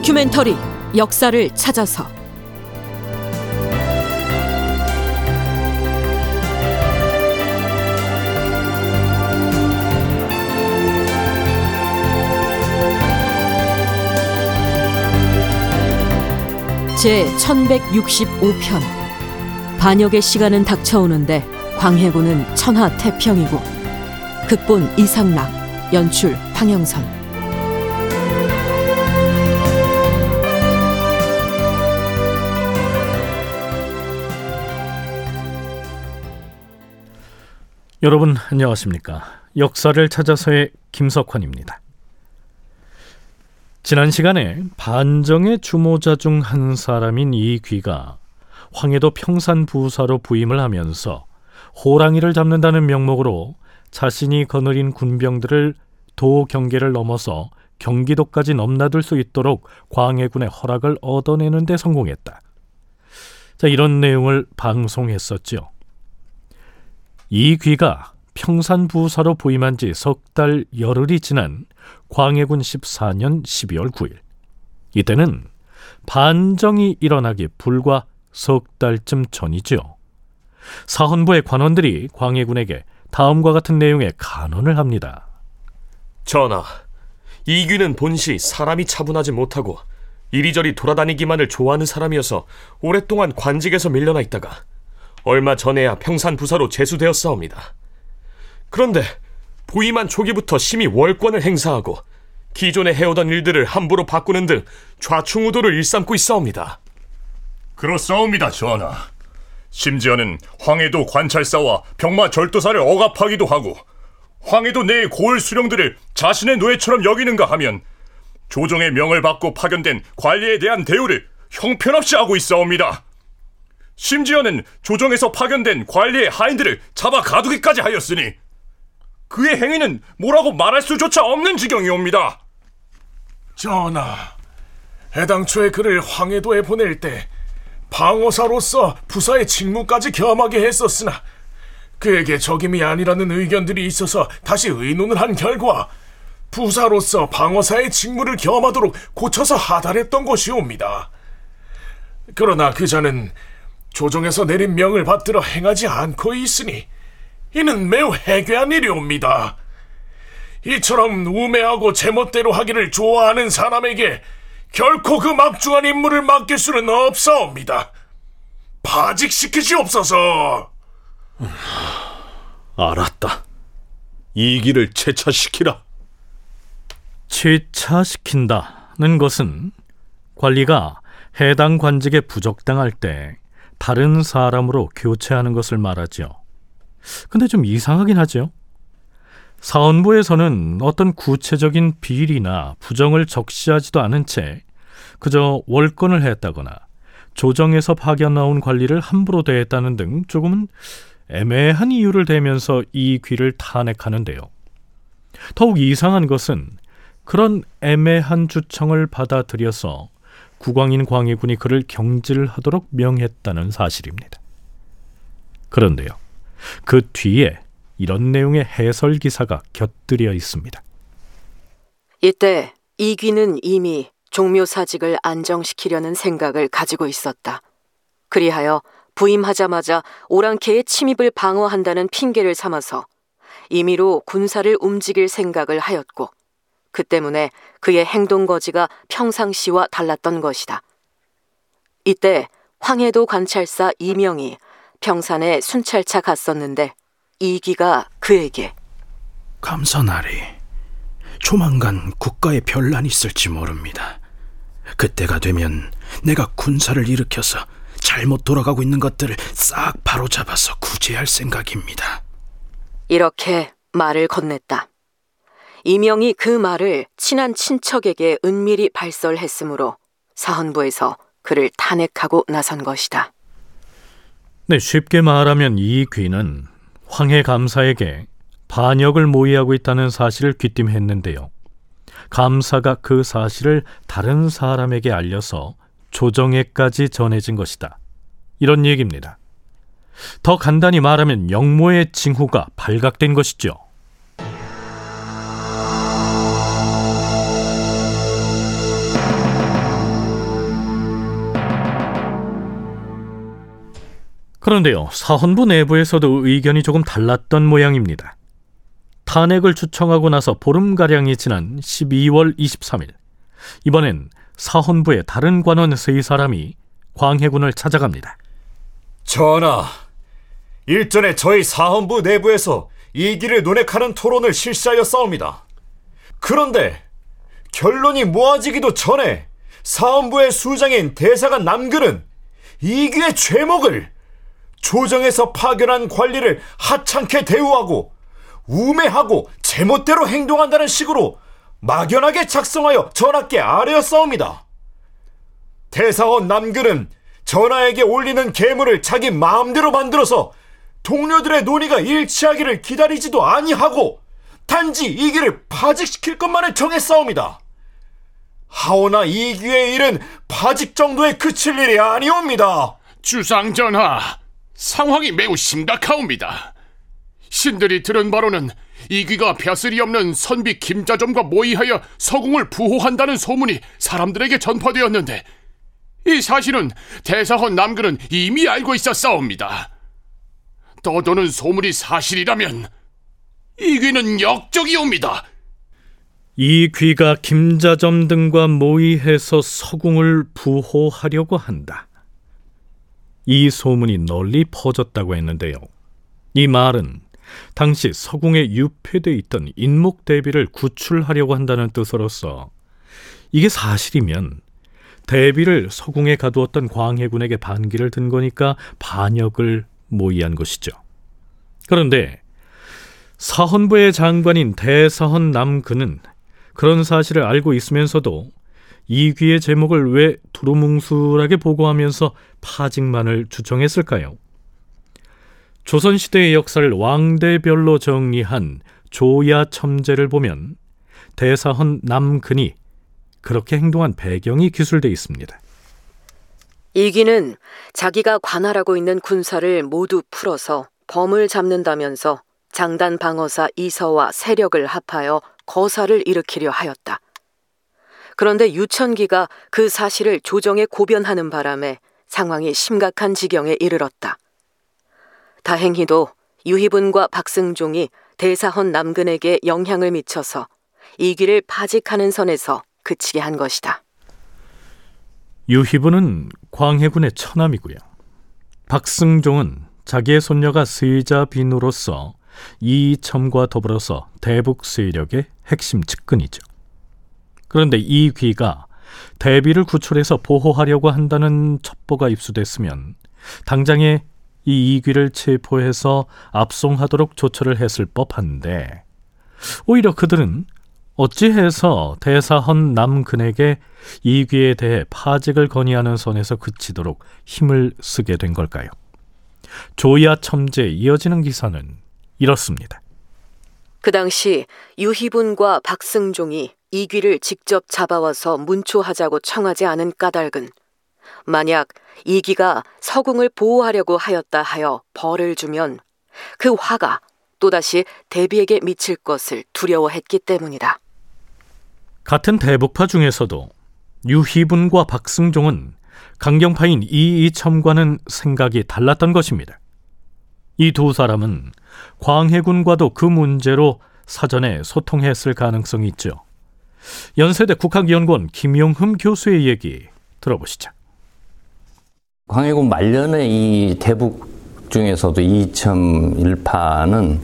다큐멘터리 역사를 찾아서. 제 1165편. 반역의 시간은 닥쳐오는데 광해군은 천하 태평이고 극본 이상락 연출 황영선 여러분 안녕하십니까? 역사를 찾아서의 김석환입니다. 지난 시간에 반정의 주모자 중 한 사람인 이 귀가 황해도 평산 부사로 부임을 하면서 호랑이를 잡는다는 명목으로 자신이 거느린 군병들을 도 경계를 넘어서 경기도까지 넘나들 수 있도록 광해군의 허락을 얻어내는 데 성공했다. 자, 이런 내용을 방송했었죠. 이 귀가 평산부사로 부임한 지 석 달 열흘이 지난 광해군 14년 12월 9일. 이때는 반정이 일어나기 불과 석 달쯤 전이죠. 사헌부의 관원들이 광해군에게 다음과 같은 내용의 간언을 합니다. 전하, 이귀는 본시 사람이 차분하지 못하고 이리저리 돌아다니기만을 좋아하는 사람이어서 오랫동안 관직에서 밀려나 있다가 얼마 전에야 평산 부사로 제수되었사옵니다. 그런데 부임한 초기부터 심히 월권을 행사하고 기존에 해오던 일들을 함부로 바꾸는 등 좌충우도를 일삼고 있사옵니다. 그렇사옵니다, 전하. 심지어는 황해도 관찰사와 병마 절도사를 억압하기도 하고 황해도 내 고을 수령들을 자신의 노예처럼 여기는가 하면 조정의 명을 받고 파견된 관리에 대한 대우를 형편없이 하고 있사옵니다. 심지어는 조정에서 파견된 관리의 하인들을 잡아 가두기까지 하였으니 그의 행위는 뭐라고 말할 수조차 없는 지경이옵니다. 전하, 해당초에 그를 황해도에 보낼 때 방어사로서 부사의 직무까지 겸하게 했었으나 그에게 적임이 아니라는 의견들이 있어서 다시 의논을 한 결과 부사로서 방어사의 직무를 겸하도록 고쳐서 하달했던 것이옵니다. 그러나 그자는 조정에서 내린 명을 받들어 행하지 않고 있으니 이는 매우 해괴한 일이옵니다. 이처럼 우매하고 제멋대로 하기를 좋아하는 사람에게 결코 그 막중한 임무를 맡길 수는 없사옵니다. 파직시키시옵소서. 알았다. 이 길을 채차시키라. 채차시킨다는 것은 관리가 해당 관직에 부적당할 때 다른 사람으로 교체하는 것을 말하죠. 근데 좀 이상하긴 하죠. 사원부에서는 어떤 구체적인 비리나 부정을 적시하지도 않은 채 그저 월권을 했다거나 조정에서 파견 나온 관리를 함부로 대했다는 등 조금은 애매한 이유를 대면서 이 귀를 탄핵하는데요. 더욱 이상한 것은 그런 애매한 주청을 받아들여서 국왕인 광해군이 그를 경질하도록 명했다는 사실입니다. 그런데요, 그 뒤에 이런 내용의 해설 기사가 곁들여 있습니다. 이때 이귀는 이미 종묘사직을 안정시키려는 생각을 가지고 있었다. 그리하여 부임하자마자 오랑캐의 침입을 방어한다는 핑계를 삼아서 임의로 군사를 움직일 생각을 하였고 그 때문에 그의 행동 거지가 평상시와 달랐던 것이다. 이때 황해도 관찰사 이명이 평산에 순찰차 갔었는데 이기가 그에게 감사나리 조만간 국가에 변란이 있을지 모릅니다. 그때가 되면 내가 군사를 일으켜서 잘못 돌아가고 있는 것들을 싹 바로잡아서 구제할 생각입니다. 이렇게 말을 건넸다. 이명이 그 말을 친한 친척에게 은밀히 발설했으므로 사헌부에서 그를 탄핵하고 나선 것이다. 네, 쉽게 말하면 이 귀는 황해 감사에게 반역을 모의하고 있다는 사실을 귀띔했는데요. 감사가 그 사실을 다른 사람에게 알려서 조정에까지 전해진 것이다. 이런 얘기입니다. 더 간단히 말하면 영모의 징후가 발각된 것이죠. 그런데요, 사헌부 내부에서도 의견이 조금 달랐던 모양입니다. 탄핵을 추청하고 나서 보름가량이 지난 12월 23일, 이번엔 사헌부의 다른 관원 세 사람이 광해군을 찾아갑니다. 전하, 일전에 저희 사헌부 내부에서 이 길을 논핵하는 토론을 실시하였사옵니다. 그런데 결론이 모아지기도 전에 사헌부의 수장인 대사관 남근은 이귀의 죄목을 조정에서 파견한 관리를 하찮게 대우하고 우매하고 제멋대로 행동한다는 식으로 막연하게 작성하여 전하께 아뢰었사옵니다. 대사원 남근은 전하에게 올리는 계물을 자기 마음대로 만들어서 동료들의 논의가 일치하기를 기다리지도 아니하고 단지 이 길을 파직시킬 것만을 정했사옵니다. 하오나 이귀의 일은 파직 정도에 그칠 일이 아니옵니다. 주상 전하, 상황이 매우 심각하옵니다. 신들이 들은 바로는 이귀가 벼슬이 없는 선비 김자점과 모의하여 서궁을 부호한다는 소문이 사람들에게 전파되었는데 이 사실은 대사헌 남근은 이미 알고 있었사옵니다. 떠도는 소문이 사실이라면 이귀는 역적이옵니다. 이 귀가 김자점 등과 모의해서 서궁을 부호하려고 한다. 이 소문이 널리 퍼졌다고 했는데요. 이 말은 당시 서궁에 유폐돼 있던 인목 대비를 구출하려고 한다는 뜻으로서 이게 사실이면 대비를 서궁에 가두었던 광해군에게 반기를 든 거니까 반역을 모의한 것이죠. 그런데 사헌부의 장관인 대사헌 남근은 그런 사실을 알고 있으면서도 이 귀의 제목을 왜 두루뭉술하게 보고하면서 파직만을 주청했을까요? 조선시대의 역사를 왕대별로 정리한 조야 첨제를 보면 대사헌 남근이 그렇게 행동한 배경이 기술돼 있습니다. 이기는 자기가 관할하고 있는 군사를 모두 풀어서 범을 잡는다면서 장단 방어사 이서와 세력을 합하여 거사를 일으키려 하였다. 그런데 유천기가 그 사실을 조정에 고변하는 바람에 상황이 심각한 지경에 이르렀다. 다행히도 유희분과 박승종이 대사헌 남근에게 영향을 미쳐서 이기를 파직하는 선에서 그치게 한 것이다. 유희부는 광해군의 처남이고요. 박승종은 자기의 손녀가 비누로서 이첨과 더불어서 대북 세력의 핵심 측근이죠. 그런데 이 귀가 대비를 구출해서 보호하려고 한다는 첩보가 입수됐으면 당장에 이 이귀를 체포해서 압송하도록 조처를 했을 법한데 오히려 그들은 어찌해서 대사헌 남근에게 이귀에 대해 파직을 건의하는 선에서 그치도록 힘을 쓰게 된 걸까요? 조야 첨제 이어지는 기사는 이렇습니다. 그 당시 유희분과 박승종이 이귀를 직접 잡아와서 문초하자고 청하지 않은 까닭은 만약 이귀가 서궁을 보호하려고 하였다 하여 벌을 주면 그 화가 또다시 대비에게 미칠 것을 두려워했기 때문이다. 같은 대북파 중에서도 유희분과 박승종은 강경파인 이이첨과는 생각이 달랐던 것입니다. 이 두 사람은 광해군과도 그 문제로 사전에 소통했을 가능성이 있죠. 연세대 국학연구원 김용흠 교수의 얘기 들어보시죠. 광해군 말년에 이 대북 중에서도 이이첨 일파는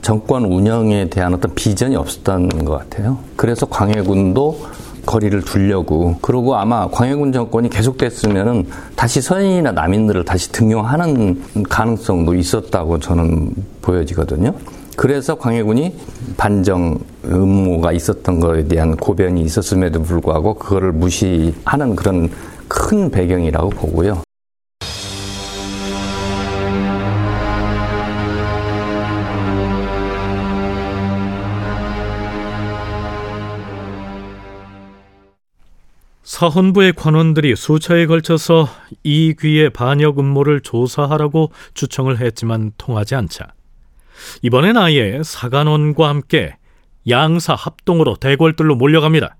정권 운영에 대한 어떤 비전이 없었던 것 같아요. 그래서 광해군도 거리를 두려고 그러고 아마 광해군 정권이 계속됐으면은 다시 서인이나 남인들을 다시 등용하는 가능성도 있었다고 저는 보여지거든요. 그래서 광해군이 반정 음모가 있었던 것에 대한 고변이 있었음에도 불구하고 그거를 무시하는 그런 큰 배경이라고 보고요. 사헌부의 관원들이 수차에 걸쳐서 이 귀의 반역 음모를 조사하라고 주청을 했지만 통하지 않자 이번엔 아예 사관원과 함께 양사 합동으로 대궐들로 몰려갑니다.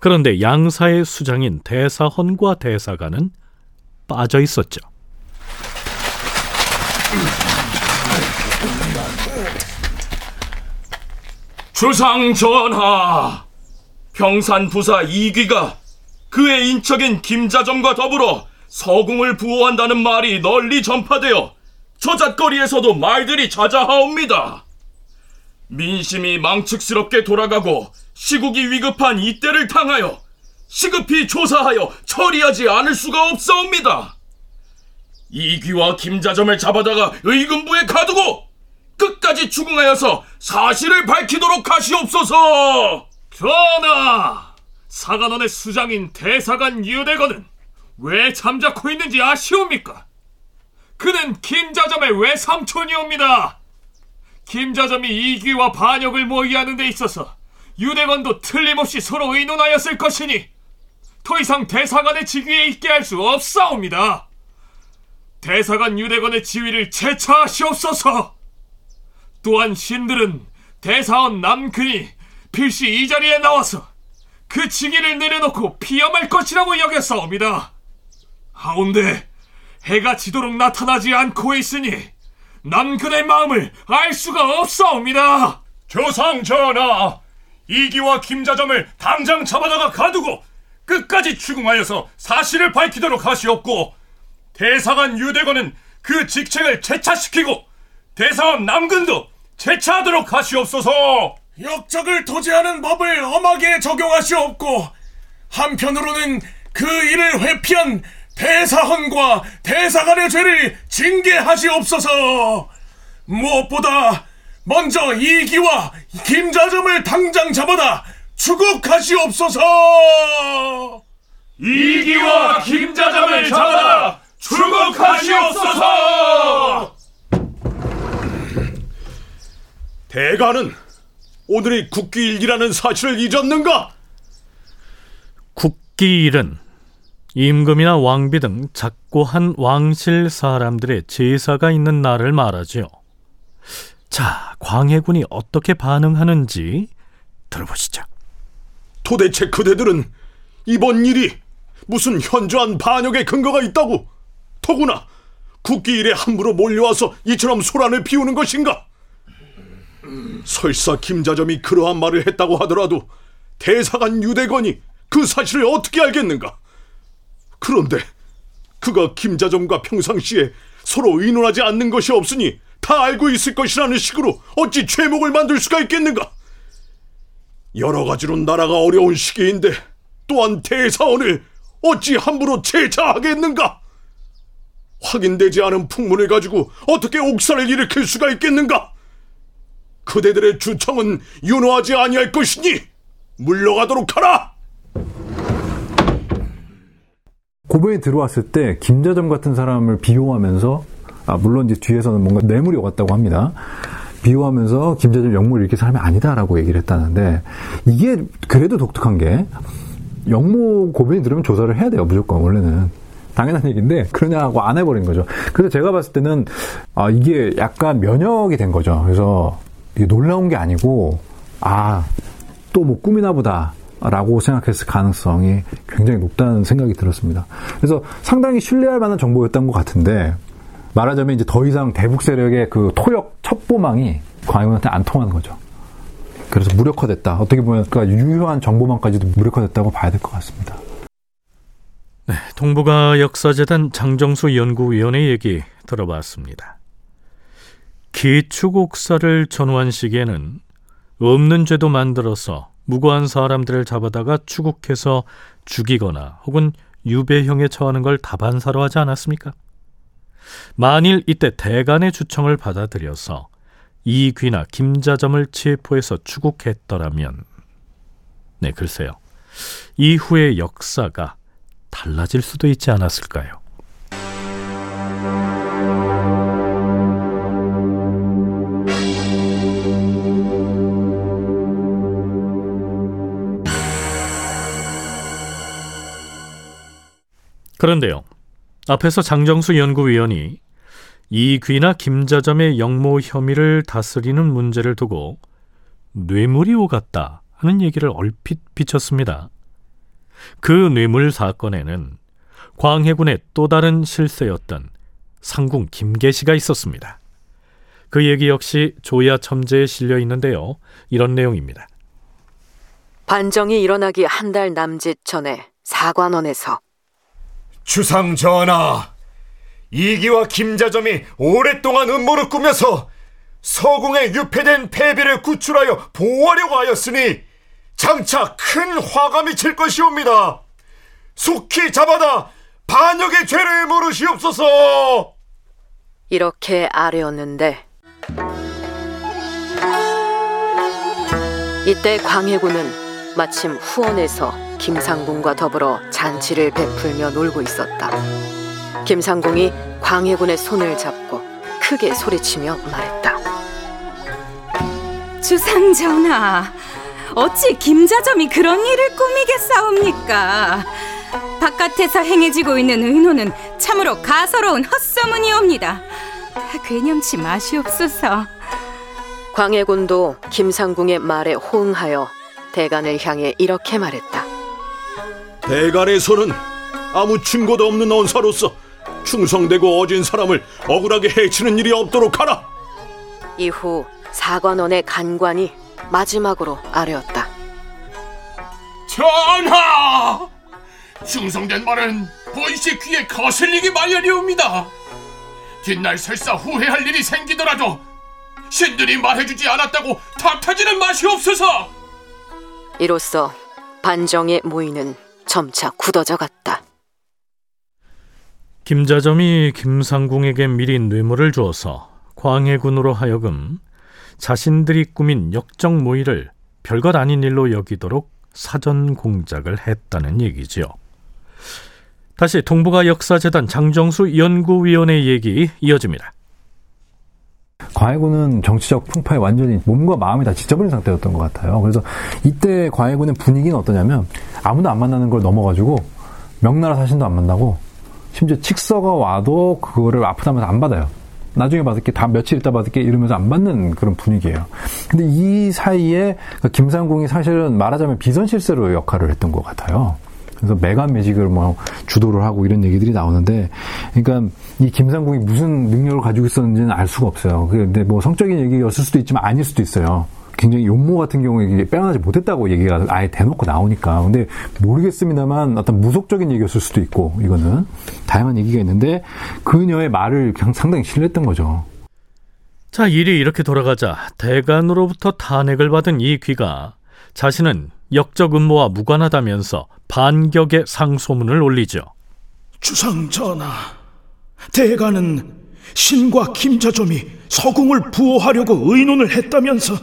그런데 양사의 수장인 대사헌과 대사관은 빠져 있었죠. 주상 전하, 평산 부사 이귀가 그의 인척인 김자점과 더불어 서궁을 부호한다는 말이 널리 전파되어 저잣거리에서도 말들이 자자하옵니다. 민심이 망측스럽게 돌아가고 시국이 위급한 이때를 당하여 시급히 조사하여 처리하지 않을 수가 없사옵니다. 이귀와 김자점을 잡아다가 의금부에 가두고 끝까지 추궁하여서 사실을 밝히도록 하시옵소서. 전하, 사관원의 수장인 대사관 유대건은 왜 잠자코 있는지 아시옵니까? 그는 김자점의 외삼촌이옵니다. 김자점이 이귀와 반역을 모의하는 데 있어서 유대건도 틀림없이 서로 의논하였을 것이니 더 이상 대사관의 직위에 있게 할 수 없사옵니다. 대사관 유대건의 지위를 재차하시옵소서. 또한 신들은 대사원 남근이 필시 이 자리에 나와서 그 직위를 내려놓고 피험할 것이라고 여겼사옵니다. 하운데 해가 지도록 나타나지 않고 있으니 남근의 마음을 알 수가 없사옵니다. 조상 전하, 이기와 김자점을 당장 잡아다가 가두고 끝까지 추궁하여서 사실을 밝히도록 하시옵고 대사관 유대관은 그 직책을 재차시키고 대사원 남근도 재차하도록 하시옵소서. 역적을 토지하는 법을 엄하게 적용하시옵고 한편으로는 그 일을 회피한 대사헌과 대사관의 죄를 징계하시옵소서. 무엇보다 먼저 이기와 김자점을 당장 잡아다 추국하시옵소서. 이기와 김자점을 잡아다 추국하시옵소서. 대가는 오늘이 국기일이라는 사실을 잊었는가? 국기일은 임금이나 왕비 등 작고한 왕실 사람들의 제사가 있는 날을 말하지요. 자, 광해군이 어떻게 반응하는지 들어보시죠. 도대체 그대들은 이번 일이 무슨 현저한 반역의 근거가 있다고 더구나 국기일에 함부로 몰려와서 이처럼 소란을 피우는 것인가? 설사 김자점이 그러한 말을 했다고 하더라도 대사관 유대건이 그 사실을 어떻게 알겠는가? 그런데 그가 김자점과 평상시에 서로 의논하지 않는 것이 없으니 다 알고 있을 것이라는 식으로 어찌 죄목을 만들 수가 있겠는가? 여러 가지로 나라가 어려운 시기인데 또한 대사원을 어찌 함부로 제자하겠는가? 확인되지 않은 풍문을 가지고 어떻게 옥사를 일으킬 수가 있겠는가? 그대들의 주청은 윤호하지 아니할 것이니 물러가도록 하라. 고변이 들어왔을 때 김자점 같은 사람을 비호하면서 아 물론 이제 뒤에서는 뭔가 뇌물이 왔다고 합니다. 비호하면서 김자점 영모를 이렇게 사람이 아니다라고 얘기를 했다는데 이게 그래도 독특한 게 영모 고변이 들으면 조사를 해야 돼요 무조건 원래는 당연한 얘기인데 그러냐고 안 해버린 거죠. 그래서 제가 봤을 때는 아 이게 약간 면역이 된 거죠. 그래서 이게 놀라운 게 아니고 아또뭐 꿈이나 보다. 라고 생각했을 가능성이 굉장히 높다는 생각이 들었습니다. 그래서 상당히 신뢰할 만한 정보였던 것 같은데 말하자면 이제 더 이상 대북 세력의 그 토역 첩보망이 광해군한테 안 통하는 거죠. 그래서 무력화됐다. 어떻게 보면 그 유효한 정보망까지도 무력화됐다고 봐야 될 것 같습니다. 네, 동북아 역사재단 장정수 연구위원의 얘기 들어봤습니다. 기축옥사를 전후한 시기에는 없는 죄도 만들어서 무고한 사람들을 잡아다가 추국해서 죽이거나 혹은 유배형에 처하는 걸 다반사로 하지 않았습니까? 만일 이때 대간의 주청을 받아들여서 이귀나 김자점을 체포해서 추국했더라면 네 글쎄요 이후의 역사가 달라질 수도 있지 않았을까요? 그런데요. 앞에서 장정수 연구위원이 이귀나 김자점의 영모 혐의를 다스리는 문제를 두고 뇌물이 오갔다 하는 얘기를 얼핏 비쳤습니다. 그 뇌물 사건에는 광해군의 또 다른 실세였던 상궁 김계시가 있었습니다. 그 얘기 역시 조야 첨제에 실려 있는데요. 이런 내용입니다. 반정이 일어나기 한 달 남짓 전에 사관원에서 주상 전하, 이기와 김자점이 오랫동안 음모를 꾸며서 서궁에 유폐된 패비를 구출하여 보호하려고 하였으니 장차 큰 화가 미칠 것이옵니다. 속히 잡아다 반역의 죄를 물으시옵소서. 이렇게 아뢰었는데 이때 광해군은 마침 후원에서 김상궁과 더불어 잔치를 베풀며 놀고 있었다. 김상궁이 광해군의 손을 잡고 크게 소리치며 말했다. 주상 전하, 어찌 김자점이 그런 일을 꾸미겠사옵니까? 바깥에서 행해지고 있는 의노는 참으로 가소로운 헛소문이옵니다. 괴념치 마시옵소서. 광해군도 김상궁의 말에 호응하여 대간을 향해 이렇게 말했다. 대간에서는 아무 증거도 없는 언사로서 충성되고 어진 사람을 억울하게 해치는 일이 없도록 하라. 이후 사관원의 간관이 마지막으로 아뢰었다. 전하! 충성된 말은 본시 귀에 거슬리기 마련이옵니다. 뒷날 설사 후회할 일이 생기더라도 신들이 말해주지 않았다고 탓하지는 마시옵소서. 이로써 반정의 모의는 점차 굳어져 갔다. 김자점이 김상궁에게 미리 뇌물을 주어서 광해군으로 하여금 자신들이 꾸민 역적 모의를 별것 아닌 일로 여기도록 사전 공작을 했다는 얘기지요. 다시 동북아 역사재단 장정수 연구위원의 얘기 이어집니다. 광해군은 정치적 풍파에 완전히 몸과 마음이 다 지쳐버린 상태였던 것 같아요. 그래서 이때 광해군의 분위기는 어떠냐면 아무도 안 만나는 걸 넘어가지고 명나라 사신도 안 만나고 심지어 칙서가 와도 그거를 아프다면서 안 받아요. 나중에 받을게, 다 며칠 있다 받을게 이러면서 안 받는 그런 분위기예요. 근데 이 사이에 그 김상궁이 사실은 말하자면 비선실세로 역할을 했던 것 같아요. 그래서 매간 매직을 뭐 주도를 하고 이런 얘기들이 나오는데, 그러니까 이 김상궁이 무슨 능력을 가지고 있었는지는 알 수가 없어요. 근데 뭐 성적인 얘기였을 수도 있지만 아닐 수도 있어요. 굉장히 용모 같은 경우에 빼어나지 못했다고 얘기가 아예 대놓고 나오니까. 근데 모르겠습니다만 어떤 무속적인 얘기였을 수도 있고, 이거는. 다양한 얘기가 있는데, 그녀의 말을 그냥 상당히 신뢰했던 거죠. 자, 일이 이렇게 돌아가자 대간으로부터 탄핵을 받은 이 귀가 자신은 역적 음모와 무관하다면서 반격의 상소문을 올리죠. 주상 전하, 대가는 신과 김자점이 서궁을 부호하려고 의논을 했다면서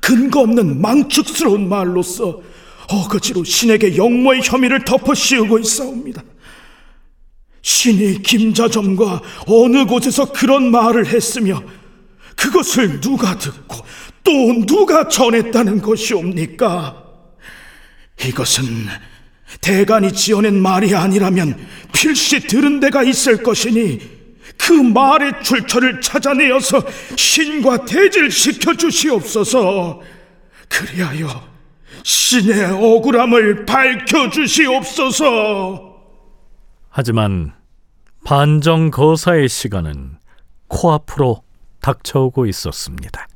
근거 없는 망측스러운 말로써 어거지로 신에게 영모의 혐의를 덮어 씌우고 있사옵니다. 신이 김자점과 어느 곳에서 그런 말을 했으며 그것을 누가 듣고 또 누가 전했다는 것이옵니까? 이것은 대간이 지어낸 말이 아니라면 필시 들은 데가 있을 것이니 그 말의 출처를 찾아내어서 신과 대질시켜 주시옵소서. 그리하여 신의 억울함을 밝혀 주시옵소서. 하지만 반정 거사의 시간은 코앞으로 닥쳐오고 있었습니다.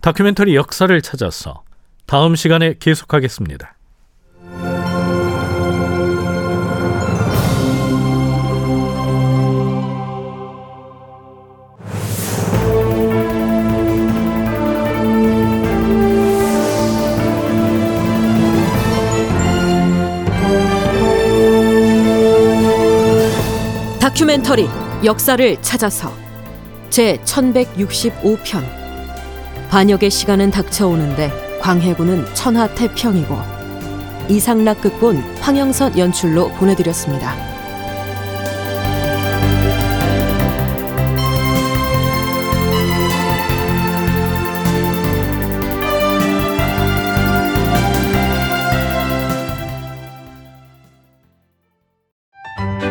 다큐멘터리 역사를 찾아서 다음 시간에 계속하겠습니다. 다큐멘터리 역사를 찾아서 제 1165편 반역의 시간은 닥쳐오는데 광해군은 천하태평이고 이상락 극본 황영선 연출로 보내드렸습니다.